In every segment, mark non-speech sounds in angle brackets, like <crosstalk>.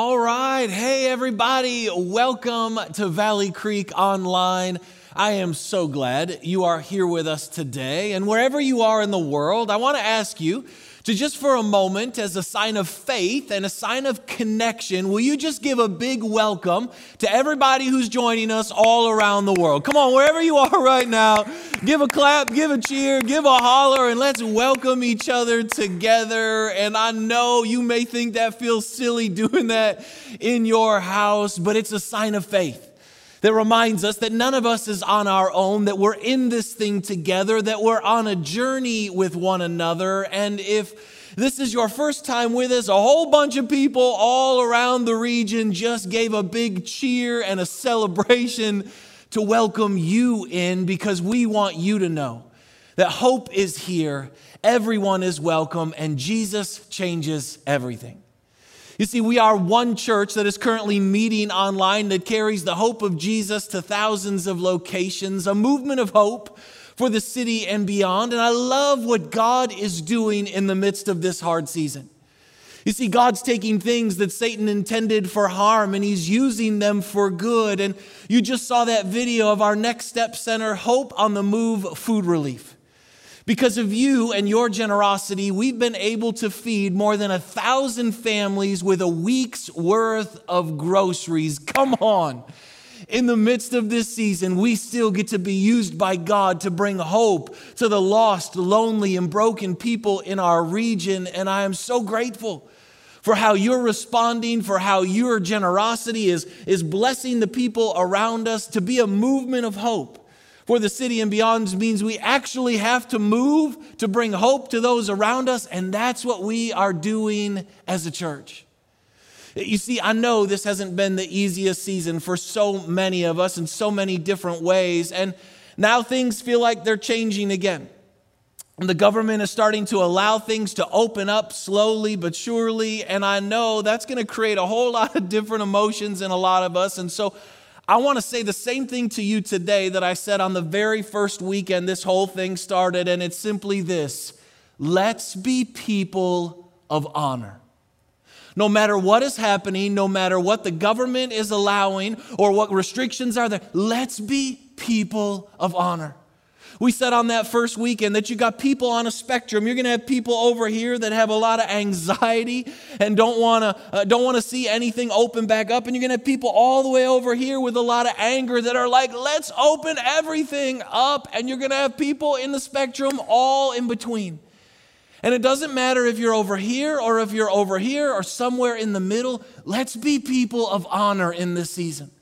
All right. Hey, everybody. Welcome to Valley Creek Online. I am so glad you are here with us today. And wherever you are in the world, I want to ask you to just for a moment, as a sign of faith and a sign of connection, will you just give a big welcome to everybody who's joining us all around the world? Come on, wherever you are <laughs> right now, give a clap, give a cheer, give a holler, and let's welcome each other together. And I know you may think that feels silly <laughs> doing that in your house, but it's a sign of faith that reminds us that none of us is on our own, that we're in this thing together, that we're on a journey with one another. And if this is your first time with us, a whole bunch of people all around the region just gave a big cheer and a celebration to welcome you in because we want you to know that hope is here, everyone is welcome, and Jesus changes everything. You see, we are one church that is currently meeting online that carries the hope of Jesus to thousands of locations, a movement of hope for the city and beyond. And I love what God is doing in the midst of this hard season. You see, God's taking things that Satan intended for harm and he's using them for good. And you just saw that video of our Next Step Center Hope on the Move food relief. Because of you and your generosity, we've been able to feed more than a thousand families with a week's worth of groceries. Come on. In the midst of this season, we still get to be used by God to bring hope to the lost, lonely, and broken people in our region. And I am so grateful for how you're responding, for how your generosity is, is blessing the people around us to be a movement of hope for the city and beyond means we actually have to move to bring hope to those around us, and that's what we are doing as a church. You see, I know this hasn't been the easiest season for so many of us in so many different ways, and now things feel like they're changing again. The government is starting to allow things to open up slowly but surely, and I know that's going to create a whole lot of different emotions in a lot of us. And so I want to say the same thing to you today that I said on the very first weekend this whole thing started, and it's simply this let's be people of honor. No matter what is happening, no matter what the government is allowing or what restrictions are there, let's be people of honor. We said on that first weekend that you got people on a spectrum. You're going to have people over here that have a lot of anxiety and don't want to uh, don't want to see anything open back up, and you're going to have people all the way over here with a lot of anger that are like, "Let's open everything up," and you're going to have people in the spectrum all in between. And it doesn't matter if you're over here or if you're over here or somewhere in the middle. Let's be people of honor in this season.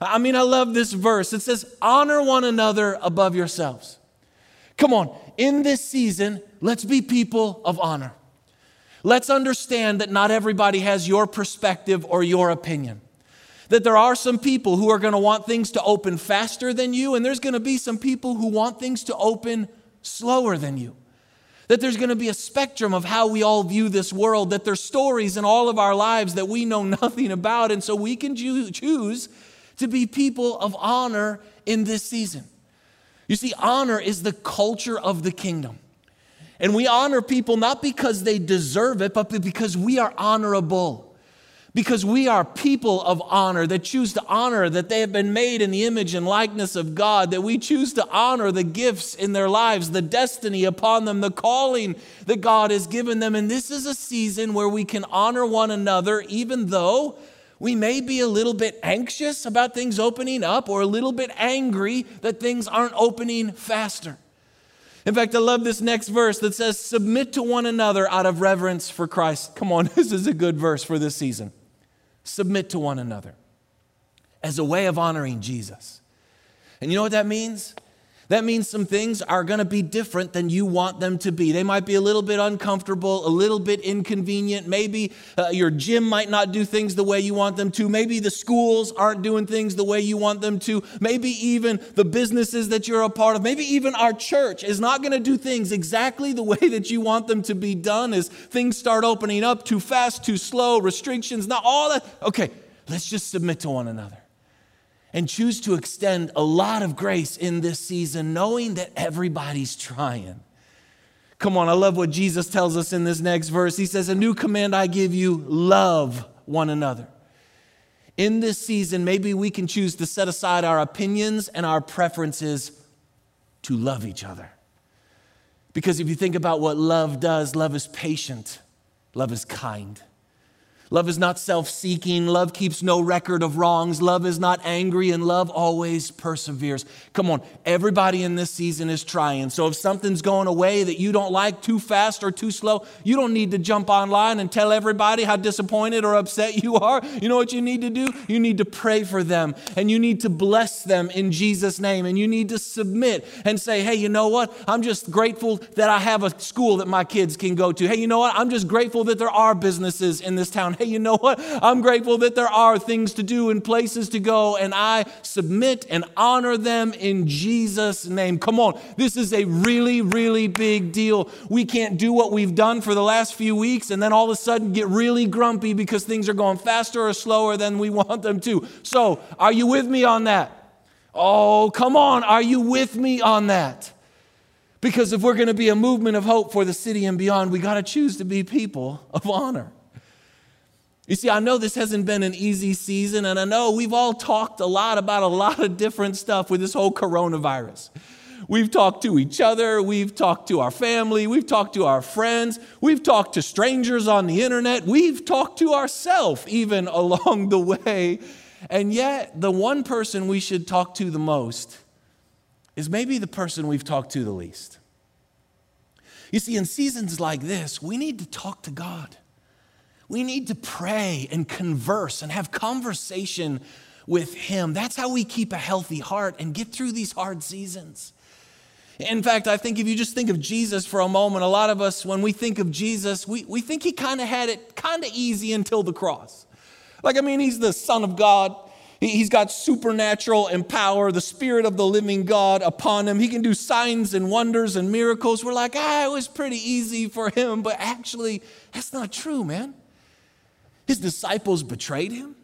I mean, I love this verse. It says, Honor one another above yourselves. Come on, in this season, let's be people of honor. Let's understand that not everybody has your perspective or your opinion. That there are some people who are going to want things to open faster than you, and there's going to be some people who want things to open slower than you. That there's going to be a spectrum of how we all view this world, that there's stories in all of our lives that we know <laughs> nothing about, and so we can choose to be people of honor in this season. You see, honor is the culture of the kingdom. And we honor people not because they deserve it, but because we are honorable. Because we are people of honor that choose to honor that they have been made in the image and likeness of God, that we choose to honor the gifts in their lives, the destiny upon them, the calling that God has given them. And this is a season where we can honor one another, even though we may be a little bit anxious about things opening up or a little bit angry that things aren't opening faster. In fact, I love this next verse that says, Submit to one another out of reverence for Christ. Come on, <laughs> this is a good verse for this season. Submit to one another as a way of honoring Jesus. And you know what that means? That means some things are going to be different than you want them to be. They might be a little bit uncomfortable, a little bit inconvenient. Maybe uh, your gym might not do things the way you want them to. Maybe the schools aren't doing things the way you want them to. Maybe even the businesses that you're a part of, maybe even our church is not going to do things exactly the <laughs> way that you want them to be done as things start opening up too fast, too slow, restrictions, not all that. Okay, let's just submit to one another and choose to extend a lot of grace in this season, knowing that everybody's trying. Come on, I love what Jesus tells us in this next verse. He says, A new command I give you love one another. in this season, maybe we can choose to set aside our opinions and our preferences to love each other. Because if you think about what love does, love is patient, love is kind. Love is not self seeking. Love keeps no record of wrongs. Love is not angry, and love always perseveres. Come on, everybody in this season is trying. So if something's going away that you don't like too fast or too slow, you don't need to jump online and tell everybody how disappointed or upset you are. You know what you need to do? You need to pray for them, and you need to bless them in Jesus' name, and you need to submit and say, hey, you know what? I'm just grateful that I have a school that my kids can go to. Hey, you know what? I'm just grateful that there are businesses in this town hey, you know what? I'm grateful that there are things to do and places to go, and I submit and honor them in Jesus' name. Come on, this is a really, really big deal. We can't do what we've done for the last few weeks and then all of a sudden get really grumpy because things are going faster or slower than we <laughs> want them to. So, are you with me on that? Oh, come on, are you with me on that? Because if we're going to be a movement of hope for the city and beyond, we got to choose to be people of honor. You see, I know this hasn't been an easy season, and I know we've all talked a lot about a lot of different stuff with this whole coronavirus. We've talked to each other, we've talked to our family, we've talked to our friends, we've talked to strangers on the internet, we've talked to ourselves even <laughs> along the way. And yet, the one person we should talk to the most is maybe the person we've talked to the least. You see, in seasons like this, we need to talk to God. We need to pray and converse and have conversation with Him. That's how we keep a healthy heart and get through these hard seasons. In fact, I think if you just think of Jesus for a moment, a lot of us, when we think of Jesus, we, we think he kind of had it kind of easy until the cross. Like, I mean, he's the Son of God. He's got supernatural and power, the Spirit of the living God upon him. He can do signs and wonders and miracles. We're like, ah, it was pretty easy for him. But actually, that's not true, man. His disciples betrayed him.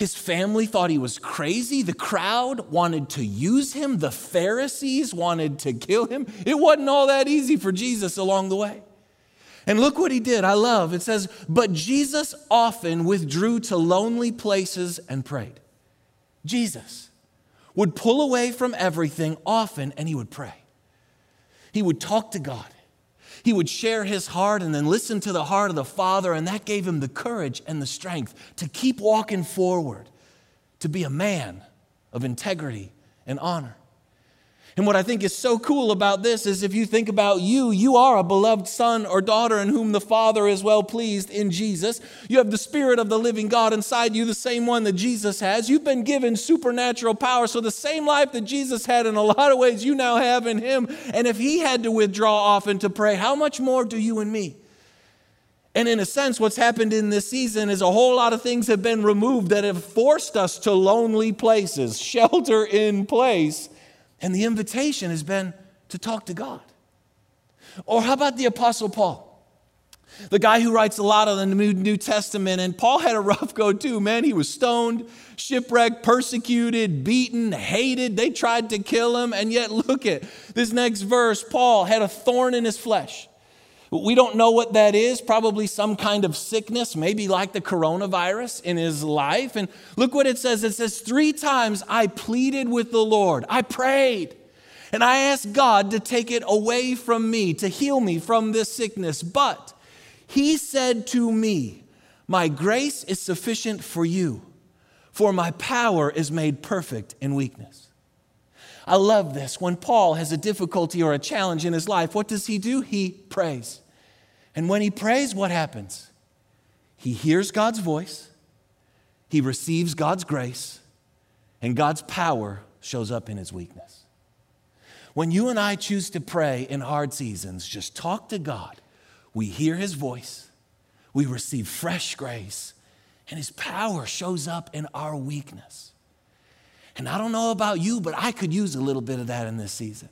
His family thought he was crazy. The crowd wanted to use him. The Pharisees wanted to kill him. It wasn't all that easy for Jesus along the way. And look what he did. I love it says, But Jesus often withdrew to lonely places and prayed. Jesus would pull away from everything often and he would pray. He would talk to God. He would share his heart and then listen to the heart of the Father, and that gave him the courage and the strength to keep walking forward, to be a man of integrity and honor. And what I think is so cool about this is if you think about you, you are a beloved son or daughter in whom the Father is well pleased in Jesus. You have the Spirit of the living God inside you, the same one that Jesus has. You've been given supernatural power. So the same life that Jesus had in a lot of ways, you now have in Him. And if He had to withdraw often to pray, how much more do you and me? And in a sense, what's happened in this season is a whole lot of things have been removed that have forced us to lonely places, <laughs> shelter in place. And the invitation has been to talk to God. Or how about the Apostle Paul? The guy who writes a lot of the New Testament, and Paul had a rough go too, man. He was stoned, shipwrecked, persecuted, beaten, hated. They tried to kill him, and yet look at this next verse. Paul had a thorn in his flesh. We don't know what that is, probably some kind of sickness, maybe like the coronavirus in his life. And look what it says it says, Three times I pleaded with the Lord, I prayed, and I asked God to take it away from me, to heal me from this sickness. But he said to me, My grace is sufficient for you, for my power is made perfect in weakness. I love this. When Paul has a difficulty or a challenge in his life, what does he do? He prays. And when he prays, what happens? He hears God's voice, he receives God's grace, and God's power shows up in his weakness. When you and I choose to pray in hard seasons, just talk to God. We hear his voice, we receive fresh grace, and his power shows up in our weakness. And I don't know about you, but I could use a little bit of that in this season.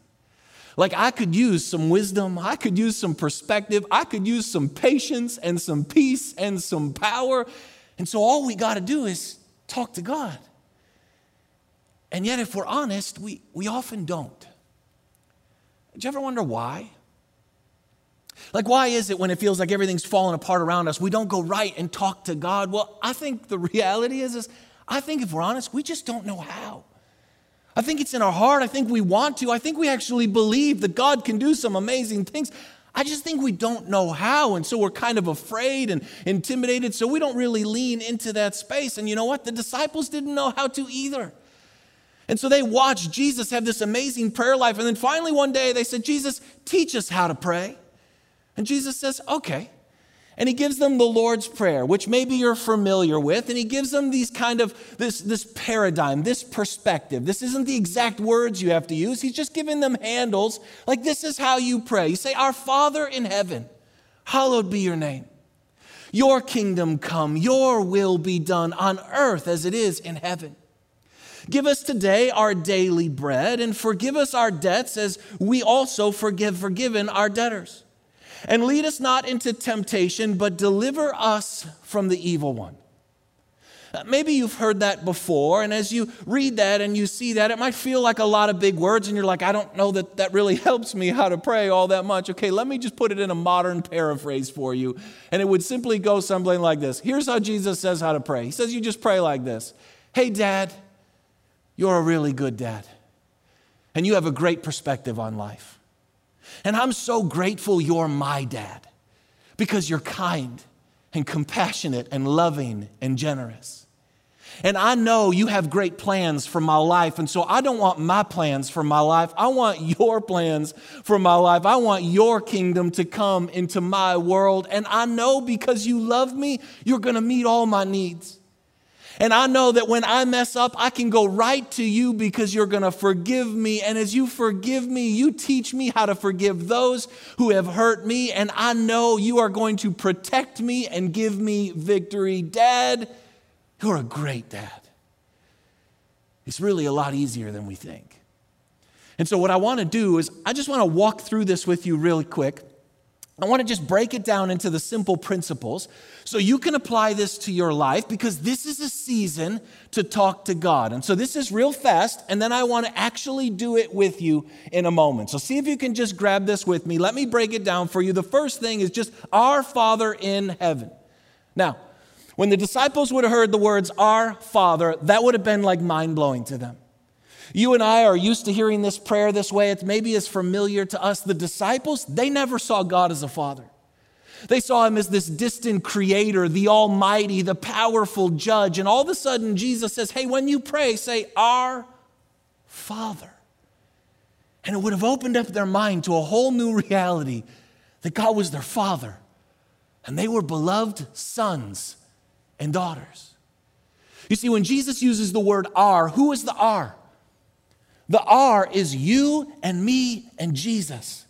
Like, I could use some wisdom, I could use some perspective, I could use some patience and some peace and some power. And so, all we got to do is talk to God. And yet, if we're honest, we, we often don't. Did you ever wonder why? Like, why is it when it feels like everything's falling apart around us, we don't go right and talk to God? Well, I think the reality is, is I think if we're honest, we just don't know how. I think it's in our heart. I think we want to. I think we actually believe that God can do some amazing things. I just think we don't know how. And so we're kind of afraid and intimidated. So we don't really lean into that space. And you know what? The disciples didn't know how to either. And so they watched Jesus have this amazing prayer life. And then finally, one day, they said, Jesus, teach us how to pray. And Jesus says, okay. And he gives them the Lord's Prayer, which maybe you're familiar with. And he gives them these kind of this, this paradigm, this perspective. This isn't the exact words you have to use. He's just giving them handles. Like, this is how you pray. You say, Our Father in heaven, hallowed be your name. Your kingdom come, your will be done on earth as it is in heaven. Give us today our daily bread and forgive us our debts as we also forgive forgiven our debtors and lead us not into temptation, but deliver us from the evil one. Uh, maybe you've heard that before, and as you read that and you see that, it might feel like a lot of big words, and you're like, I don't know that that really <laughs> helps me how to pray all that much. Okay, let me just put it in a modern paraphrase for you, and it would simply go something like this Here's how Jesus says how to pray He says, You just pray like this Hey, dad, you're a really good dad, and you have a great perspective on life. And I'm so grateful you're my dad because you're kind and compassionate and loving and generous. And I know you have great plans for my life. And so I don't want my plans for my life. I want your plans for my life. I want your kingdom to come into my world. And I know because you love me, you're going to meet all my needs. And I know that when I mess up, I can go right to you because you're going to forgive me. And as you forgive me, you teach me how to forgive those who have hurt me. And I know you are going to protect me and give me victory. Dad, you're a great dad. It's really a lot easier than we think. And so, what I want to do is, I just want to walk through this with you really quick. I want to just break it down into the simple principles so you can apply this to your life because this is a season to talk to God. And so this is real fast, and then I want to actually do it with you in a moment. So see if you can just grab this with me. Let me break it down for you. The first thing is just our Father in heaven. Now, when the disciples would have heard the words, Our Father, that would have been like mind blowing to them. You and I are used to hearing this prayer this way. It's maybe as familiar to us. The disciples, they never saw God as a father. They saw him as this distant creator, the almighty, the powerful judge. And all of a sudden, Jesus says, Hey, when you pray, say, Our Father. And it would have opened up their mind to a whole new reality that God was their father. And they were beloved sons and daughters. You see, when Jesus uses the word our, who is the our? The R is you and me and Jesus.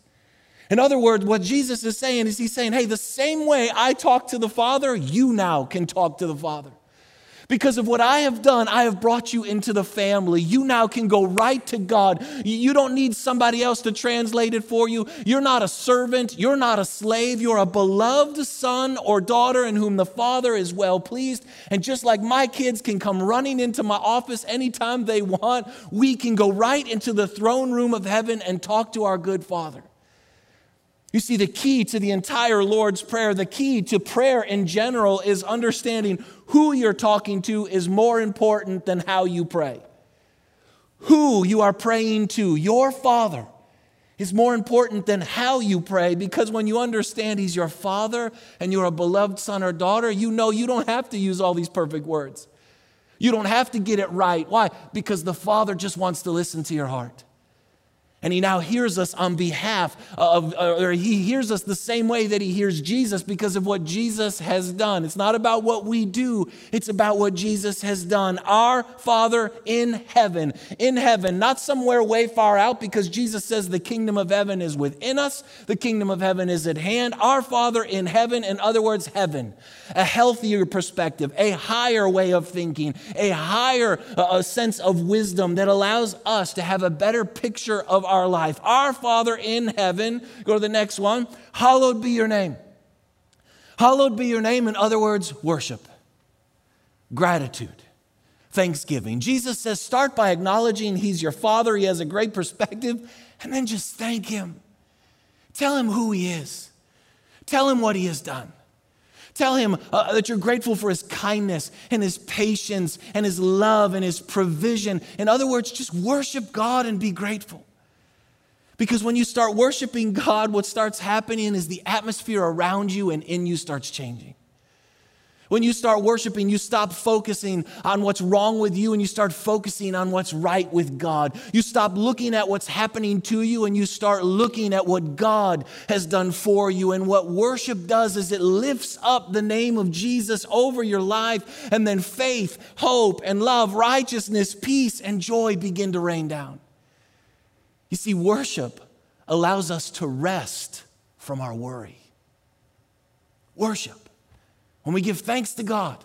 In other words, what Jesus is saying is he's saying, hey, the same way I talk to the Father, you now can talk to the Father. Because of what I have done, I have brought you into the family. You now can go right to God. You don't need somebody else to translate it for you. You're not a servant. You're not a slave. You're a beloved son or daughter in whom the Father is well pleased. And just like my kids can come running into my office anytime they want, we can go right into the throne room of heaven and talk to our good Father. You see, the key to the entire Lord's Prayer, the key to prayer in general, is understanding who you're talking to is more important than how you pray. Who you are praying to, your Father, is more important than how you pray because when you understand He's your Father and you're a beloved son or daughter, you know you don't have to use all these perfect words. You don't have to get it right. Why? Because the Father just wants to listen to your heart. And he now hears us on behalf of, or he hears us the same way that he hears Jesus because of what Jesus has done. It's not about what we do, it's about what Jesus has done. Our Father in heaven, in heaven, not somewhere way far out because Jesus says the kingdom of heaven is within us, the kingdom of heaven is at hand. Our Father in heaven, in other words, heaven, a healthier perspective, a higher way of thinking, a higher uh, sense of wisdom that allows us to have a better picture of our our life. Our Father in heaven, go to the next one, hallowed be your name. Hallowed be your name, in other words, worship, gratitude, thanksgiving. Jesus says, start by acknowledging He's your Father, He has a great perspective, and then just thank Him. Tell Him who He is, tell Him what He has done. Tell him uh, that you're grateful for his kindness and his patience and his love and his provision. In other words, just worship God and be grateful. Because when you start worshiping God, what starts happening is the atmosphere around you and in you starts changing. When you start worshiping, you stop focusing on what's wrong with you and you start focusing on what's right with God. You stop looking at what's happening to you and you start looking at what God has done for you. And what worship does is it lifts up the name of Jesus over your life, and then faith, hope, and love, righteousness, peace, and joy begin to rain down. You see, worship allows us to rest from our worry. Worship when we give thanks to God,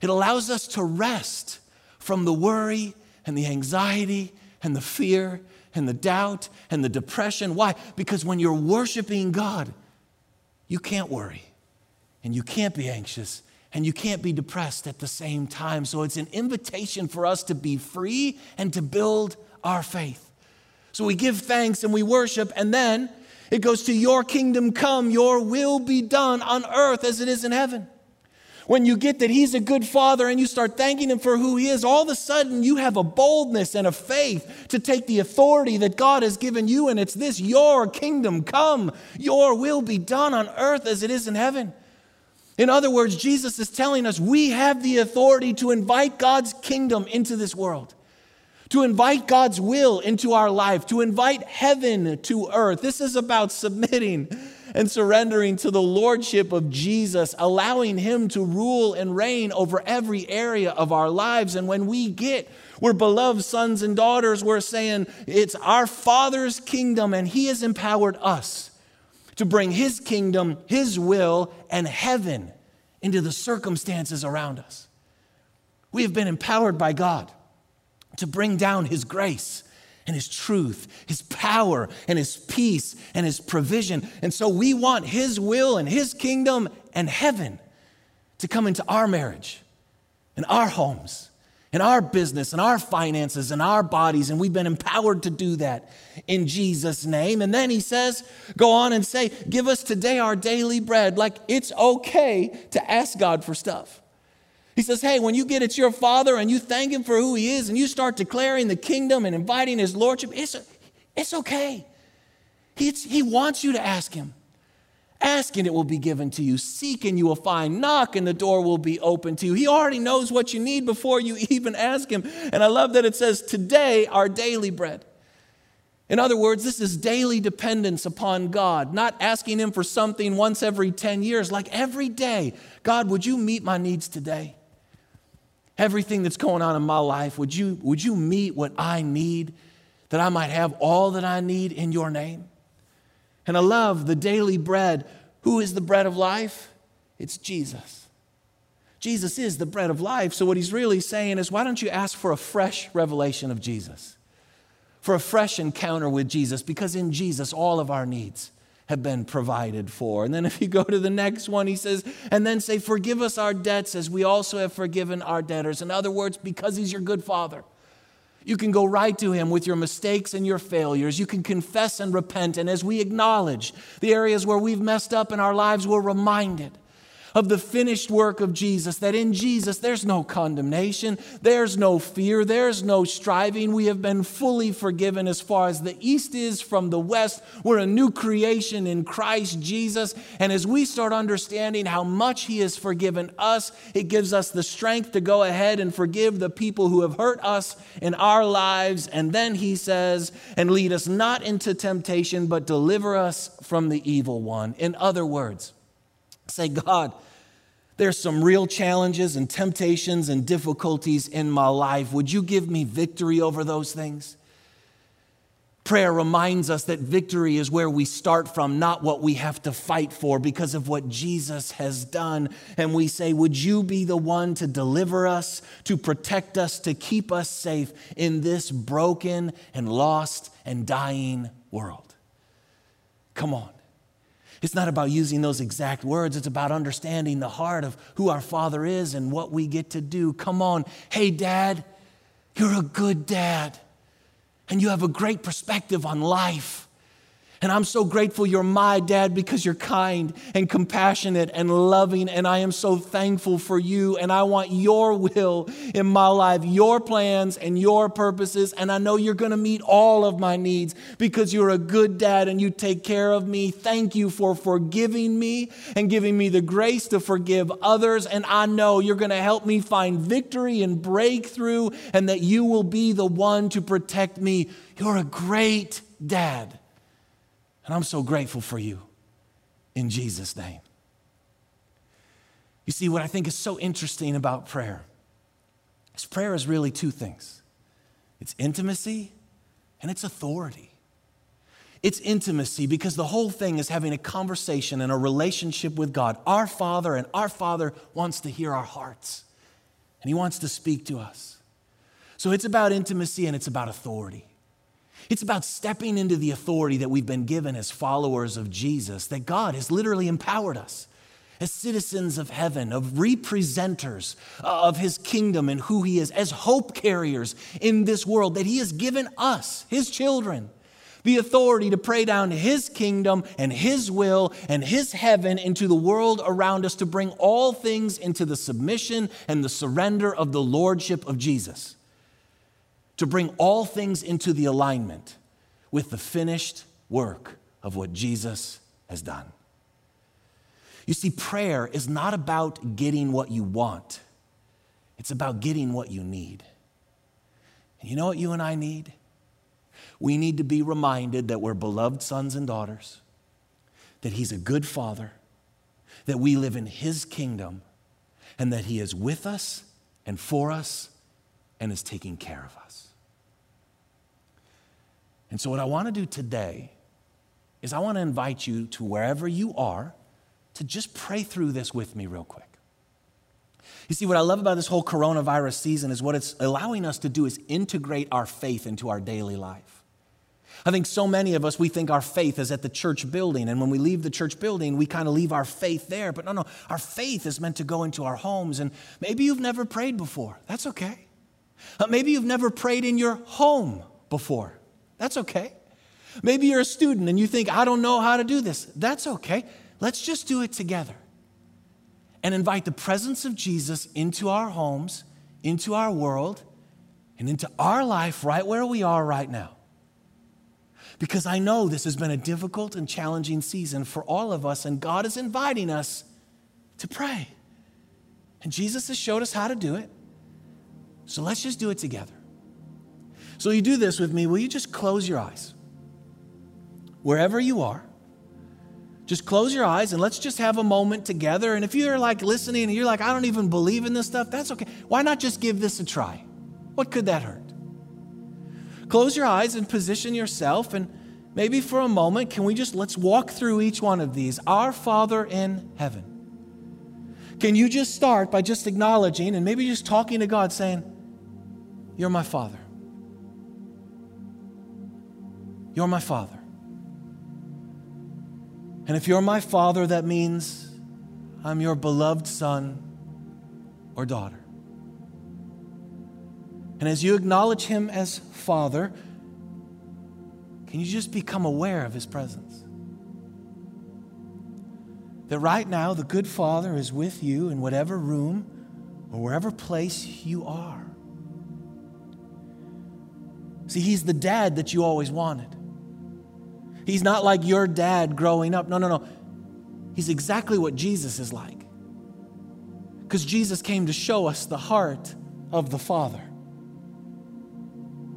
it allows us to rest from the worry and the anxiety and the fear and the doubt and the depression. Why? Because when you're worshiping God, you can't worry and you can't be anxious and you can't be depressed at the same time. So it's an invitation for us to be free and to build our faith. So we give thanks and we worship, and then it goes to Your kingdom come, Your will be done on earth as it is in heaven. When you get that He's a good Father and you start thanking Him for who He is, all of a sudden you have a boldness and a faith to take the authority that God has given you, and it's this Your kingdom come, Your will be done on earth as it is in heaven. In other words, Jesus is telling us we have the authority to invite God's kingdom into this world to invite God's will into our life, to invite heaven to earth. This is about submitting and surrendering to the lordship of Jesus, allowing Him to rule and reign over every area of our lives. And when we get, we're beloved sons and daughters, we're saying it's our Father's kingdom, and He has empowered us to bring His kingdom, His will, and heaven into the circumstances around us. We have been empowered by God to bring down His grace and His truth, His power and His peace and His provision. And so we want His will and His kingdom and heaven to come into our marriage and our homes and our business and our finances and our bodies. And we've been empowered to do that in Jesus' name. And then He says, go on and say, Give us today our daily bread. Like it's okay to ask God for stuff. He says, Hey, when you get it's your father and you thank him for who he is and you start declaring the kingdom and inviting his lordship, it's, it's okay. It's, he wants you to ask him. Ask and it will be given to you. Seek and you will find. Knock and the door will be open to you. He already knows what you need before you <laughs> even ask him. And I love that it says, Today, our daily bread. In other words, this is daily dependence upon God, not asking Him for something once every 10 years, like every day. God, would you meet my needs today? Everything that's going on in my life, would you, would you meet what I need that I might have all that I need in your name? And I love the daily bread. Who is the bread of life? It's Jesus. Jesus is the bread of life. So, what he's really saying is, why don't you ask for a fresh revelation of Jesus? For a fresh encounter with Jesus, because in Jesus, all of our needs have been provided for. And then if you go to the next one, he says, and then say, Forgive us our debts as we also have forgiven our debtors. In other words, because he's your good father. You can go right to him with your mistakes and your failures. You can confess and repent. And as we acknowledge the areas where we've messed up in our lives, we're reminded of the finished work of Jesus, that in Jesus there's no condemnation, there's no fear, there's no striving. We have been fully forgiven as far as the east is from the west. We're a new creation in Christ Jesus. And as we start understanding how much He has forgiven us, it gives us the strength to go ahead and forgive the people who have hurt us in our lives. And then He says, and lead us not into temptation, but deliver us from the evil one. In other words, Say, God, there's some real challenges and temptations and difficulties in my life. Would you give me victory over those things? Prayer reminds us that victory is where we start from, not what we have to fight for because of what Jesus has done. And we say, Would you be the one to deliver us, to protect us, to keep us safe in this broken and lost and dying world? Come on. It's not about using those exact words, it's about understanding the heart of who our Father is and what we get to do. Come on. Hey, Dad, you're a good dad, and you have a great perspective on life. And I'm so grateful you're my dad because you're kind and compassionate and loving. And I am so thankful for you. And I want your will in my life, your plans and your purposes. And I know you're going to meet all of my needs because you're a good dad and you take care of me. Thank you for forgiving me and giving me the grace to forgive others. And I know you're going to help me find victory and breakthrough and that you will be the one to protect me. You're a great dad. And I'm so grateful for you in Jesus' name. You see, what I think is so interesting about prayer is prayer is really two things it's intimacy and it's authority. It's intimacy because the whole thing is having a conversation and a relationship with God, our Father, and our Father wants to hear our hearts and He wants to speak to us. So it's about intimacy and it's about authority. It's about stepping into the authority that we've been given as followers of Jesus, that God has literally empowered us as citizens of heaven, of representers of his kingdom and who he is, as hope carriers in this world, that he has given us, his children, the authority to pray down his kingdom and his will and his heaven into the world around us to bring all things into the submission and the surrender of the lordship of Jesus to bring all things into the alignment with the finished work of what Jesus has done. You see, prayer is not about getting what you want, it's about getting what you need. And you know what you and I need? We need to be reminded that we're beloved sons and daughters, that He's a good Father, that we live in His kingdom, and that He is with us and for us and is taking care of us. And so, what I want to do today is I want to invite you to wherever you are to just pray through this with me, real quick. You see, what I love about this whole coronavirus season is what it's allowing us to do is integrate our faith into our daily life. I think so many of us, we think our faith is at the church building. And when we leave the church building, we kind of leave our faith there. But no, no, our faith is meant to go into our homes. And maybe you've never prayed before. That's okay. Uh, maybe you've never prayed in your home before. That's okay. Maybe you're a student and you think, I don't know how to do this. That's okay. Let's just do it together and invite the presence of Jesus into our homes, into our world, and into our life right where we are right now. Because I know this has been a difficult and challenging season for all of us, and God is inviting us to pray. And Jesus has showed us how to do it. So let's just do it together. So you do this with me. Will you just close your eyes? Wherever you are, just close your eyes and let's just have a moment together. And if you're like listening and you're like, I don't even believe in this stuff, that's okay. Why not just give this a try? What could that hurt? Close your eyes and position yourself. And maybe for a moment, can we just let's walk through each one of these? Our Father in heaven. Can you just start by just acknowledging and maybe just talking to God saying, You're my Father. You're my father. And if you're my father, that means I'm your beloved son or daughter. And as you acknowledge him as father, can you just become aware of his presence? That right now, the good father is with you in whatever room or wherever place you are. See, he's the dad that you always wanted. He's not like your dad growing up. No, no, no. He's exactly what Jesus is like. Because Jesus came to show us the heart of the Father.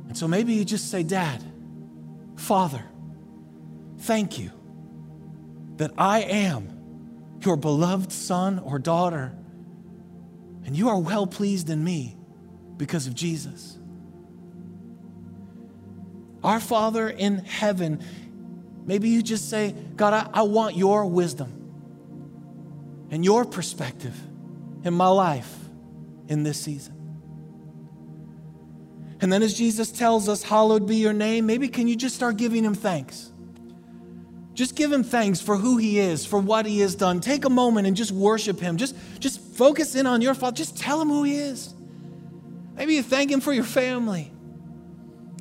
And so maybe you just say, Dad, Father, thank you that I am your beloved son or daughter, and you are well pleased in me because of Jesus. Our Father in heaven, Maybe you just say, God, I, I want your wisdom and your perspective in my life in this season. And then, as Jesus tells us, Hallowed be your name, maybe can you just start giving him thanks? Just give him thanks for who he is, for what he has done. Take a moment and just worship him. Just, just focus in on your Father. Just tell him who he is. Maybe you thank him for your family.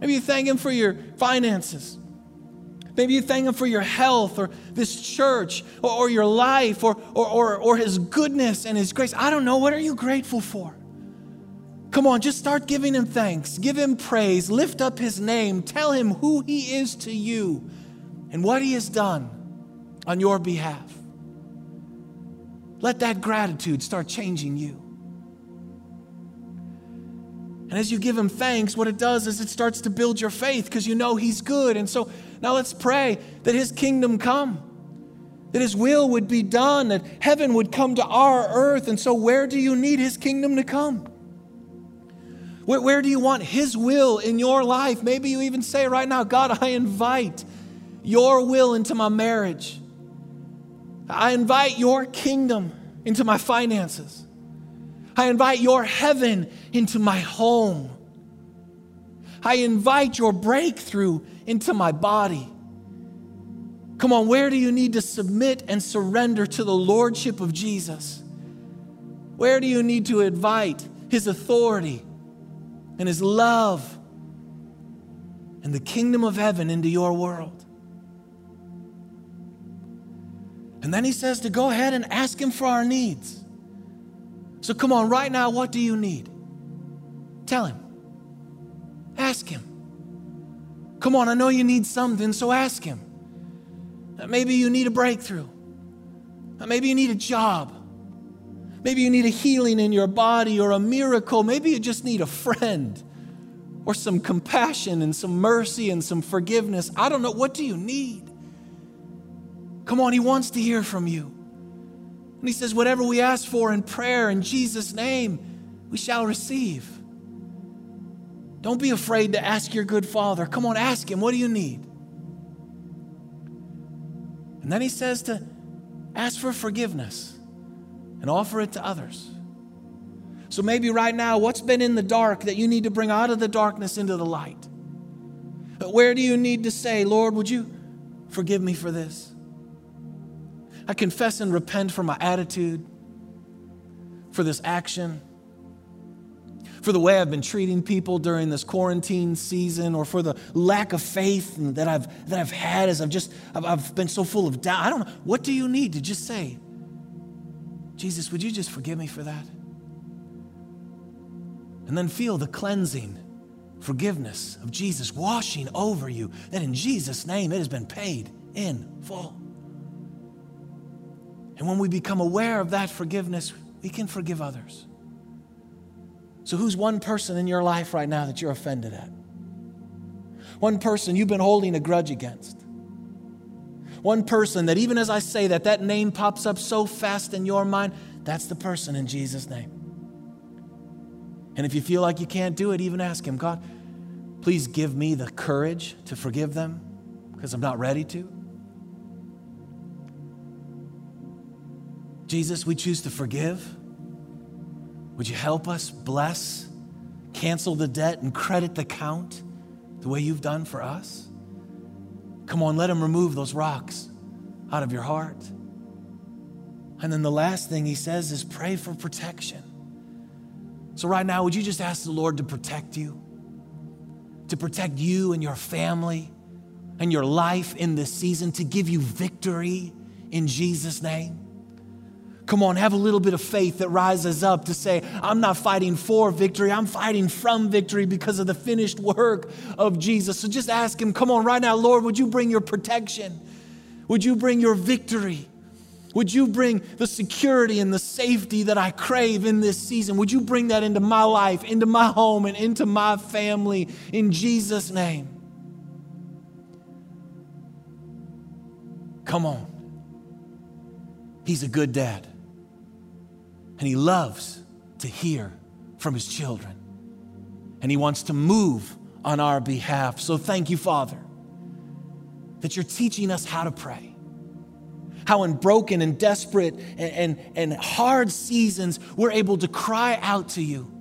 Maybe you thank him for your finances. Maybe you thank Him for your health or this church or, or your life or, or, or, or His goodness and His grace. I don't know. What are you grateful for? Come on, just start giving Him thanks. Give Him praise. Lift up His name. Tell Him who He is to you and what He has done on your behalf. Let that gratitude start changing you. And as you give him thanks, what it does is it starts to build your faith because you know he's good. And so now let's pray that his kingdom come, that his will would be done, that heaven would come to our earth. And so, where do you need his kingdom to come? Where, where do you want his will in your life? Maybe you even say right now, God, I invite your will into my marriage. I invite your kingdom into my finances. I invite your heaven into my home. I invite your breakthrough into my body. Come on, where do you need to submit and surrender to the Lordship of Jesus? Where do you need to invite His authority and His love and the kingdom of heaven into your world? And then He says to go ahead and ask Him for our needs. So come on, right now, what do you need? Tell him. Ask him. Come on, I know you need something, so ask him. Uh, maybe you need a breakthrough. Uh, maybe you need a job. Maybe you need a healing in your body or a miracle. Maybe you just need a friend or some compassion and some mercy and some forgiveness. I don't know. What do you need? Come on, he wants to hear from you. And he says, Whatever we ask for in prayer in Jesus' name, we shall receive. Don't be afraid to ask your good father. Come on, ask him, What do you need? And then he says to ask for forgiveness and offer it to others. So maybe right now, what's been in the dark that you need to bring out of the darkness into the light? But where do you need to say, Lord, would you forgive me for this? I confess and repent for my attitude, for this action, for the way I've been treating people during this quarantine season, or for the lack of faith that I've, that I've had as I've just, I've, I've been so full of doubt. I don't know. What do you need to just say, Jesus, would you just forgive me for that? And then feel the cleansing, forgiveness of Jesus washing over you, that in Jesus' name it has been paid in full. And when we become aware of that forgiveness, we can forgive others. So, who's one person in your life right now that you're offended at? One person you've been holding a grudge against. One person that, even as I say that, that name pops up so fast in your mind, that's the person in Jesus' name. And if you feel like you can't do it, even ask Him, God, please give me the courage to forgive them because I'm not ready to. Jesus, we choose to forgive. Would you help us bless, cancel the debt, and credit the count the way you've done for us? Come on, let him remove those rocks out of your heart. And then the last thing he says is pray for protection. So, right now, would you just ask the Lord to protect you? To protect you and your family and your life in this season, to give you victory in Jesus' name? Come on, have a little bit of faith that rises up to say, I'm not fighting for victory, I'm fighting from victory because of the finished work of Jesus. So just ask Him, come on, right now, Lord, would you bring your protection? Would you bring your victory? Would you bring the security and the safety that I crave in this season? Would you bring that into my life, into my home, and into my family in Jesus' name? Come on. He's a good dad. And He loves to hear from His children. And He wants to move on our behalf. So thank you, Father, that you're teaching us how to pray. How in broken and desperate and, and, and hard seasons, we're able to cry out to you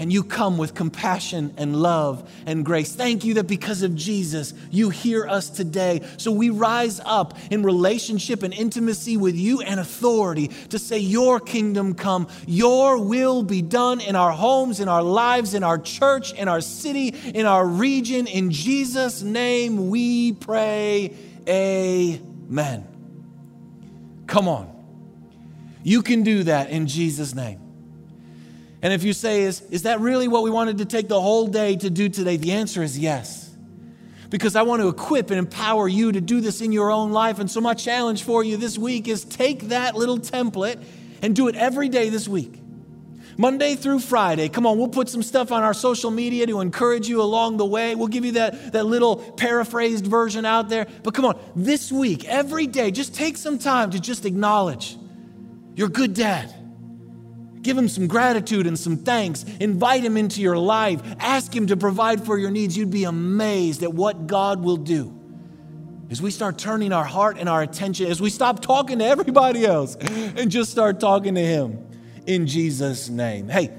and you come with compassion and love and grace. Thank you that because of Jesus, you hear us today. So we rise up in relationship and intimacy with you and authority to say, Your kingdom come, Your will be done in our homes, in our lives, in our church, in our city, in our region. In Jesus' name we pray. Amen. Come on. You can do that in Jesus' name. And if you say, is, is that really what we wanted to take the whole day to do today? The answer is yes. Because I want to equip and empower you to do this in your own life. And so, my challenge for you this week is take that little template and do it every day this week. Monday through Friday. Come on, we'll put some stuff on our social media to encourage you along the way. We'll give you that, that little paraphrased version out there. But come on, this week, every day, just take some time to just acknowledge your good dad Give him some gratitude and some thanks. Invite him into your life. Ask him to provide for your needs. You'd be amazed at what God will do as we start turning our heart and our attention, as we stop talking to everybody else and just start talking to him in Jesus' name. Hey,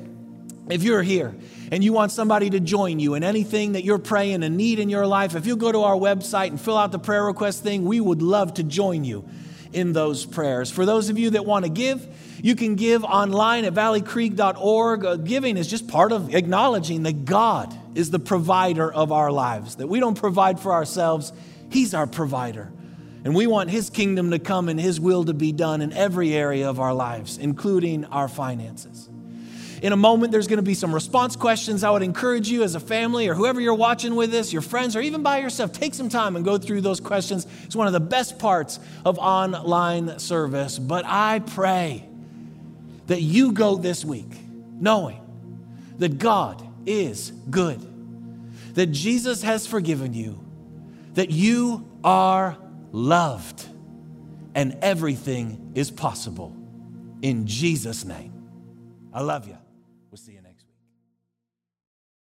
if you're here and you want somebody to join you in anything that you're praying and need in your life, if you'll go to our website and fill out the prayer request thing, we would love to join you in those prayers. For those of you that want to give, you can give online at valleycreek.org. Uh, giving is just part of acknowledging that God is the provider of our lives, that we don't provide for ourselves, He's our provider. And we want His kingdom to come and His will to be done in every area of our lives, including our finances. In a moment, there's going to be some response questions. I would encourage you as a family or whoever you're watching with this, your friends, or even by yourself, take some time and go through those questions. It's one of the best parts of online service. But I pray that you go this week knowing that God is good, that Jesus has forgiven you, that you are loved, and everything is possible. In Jesus' name. I love you.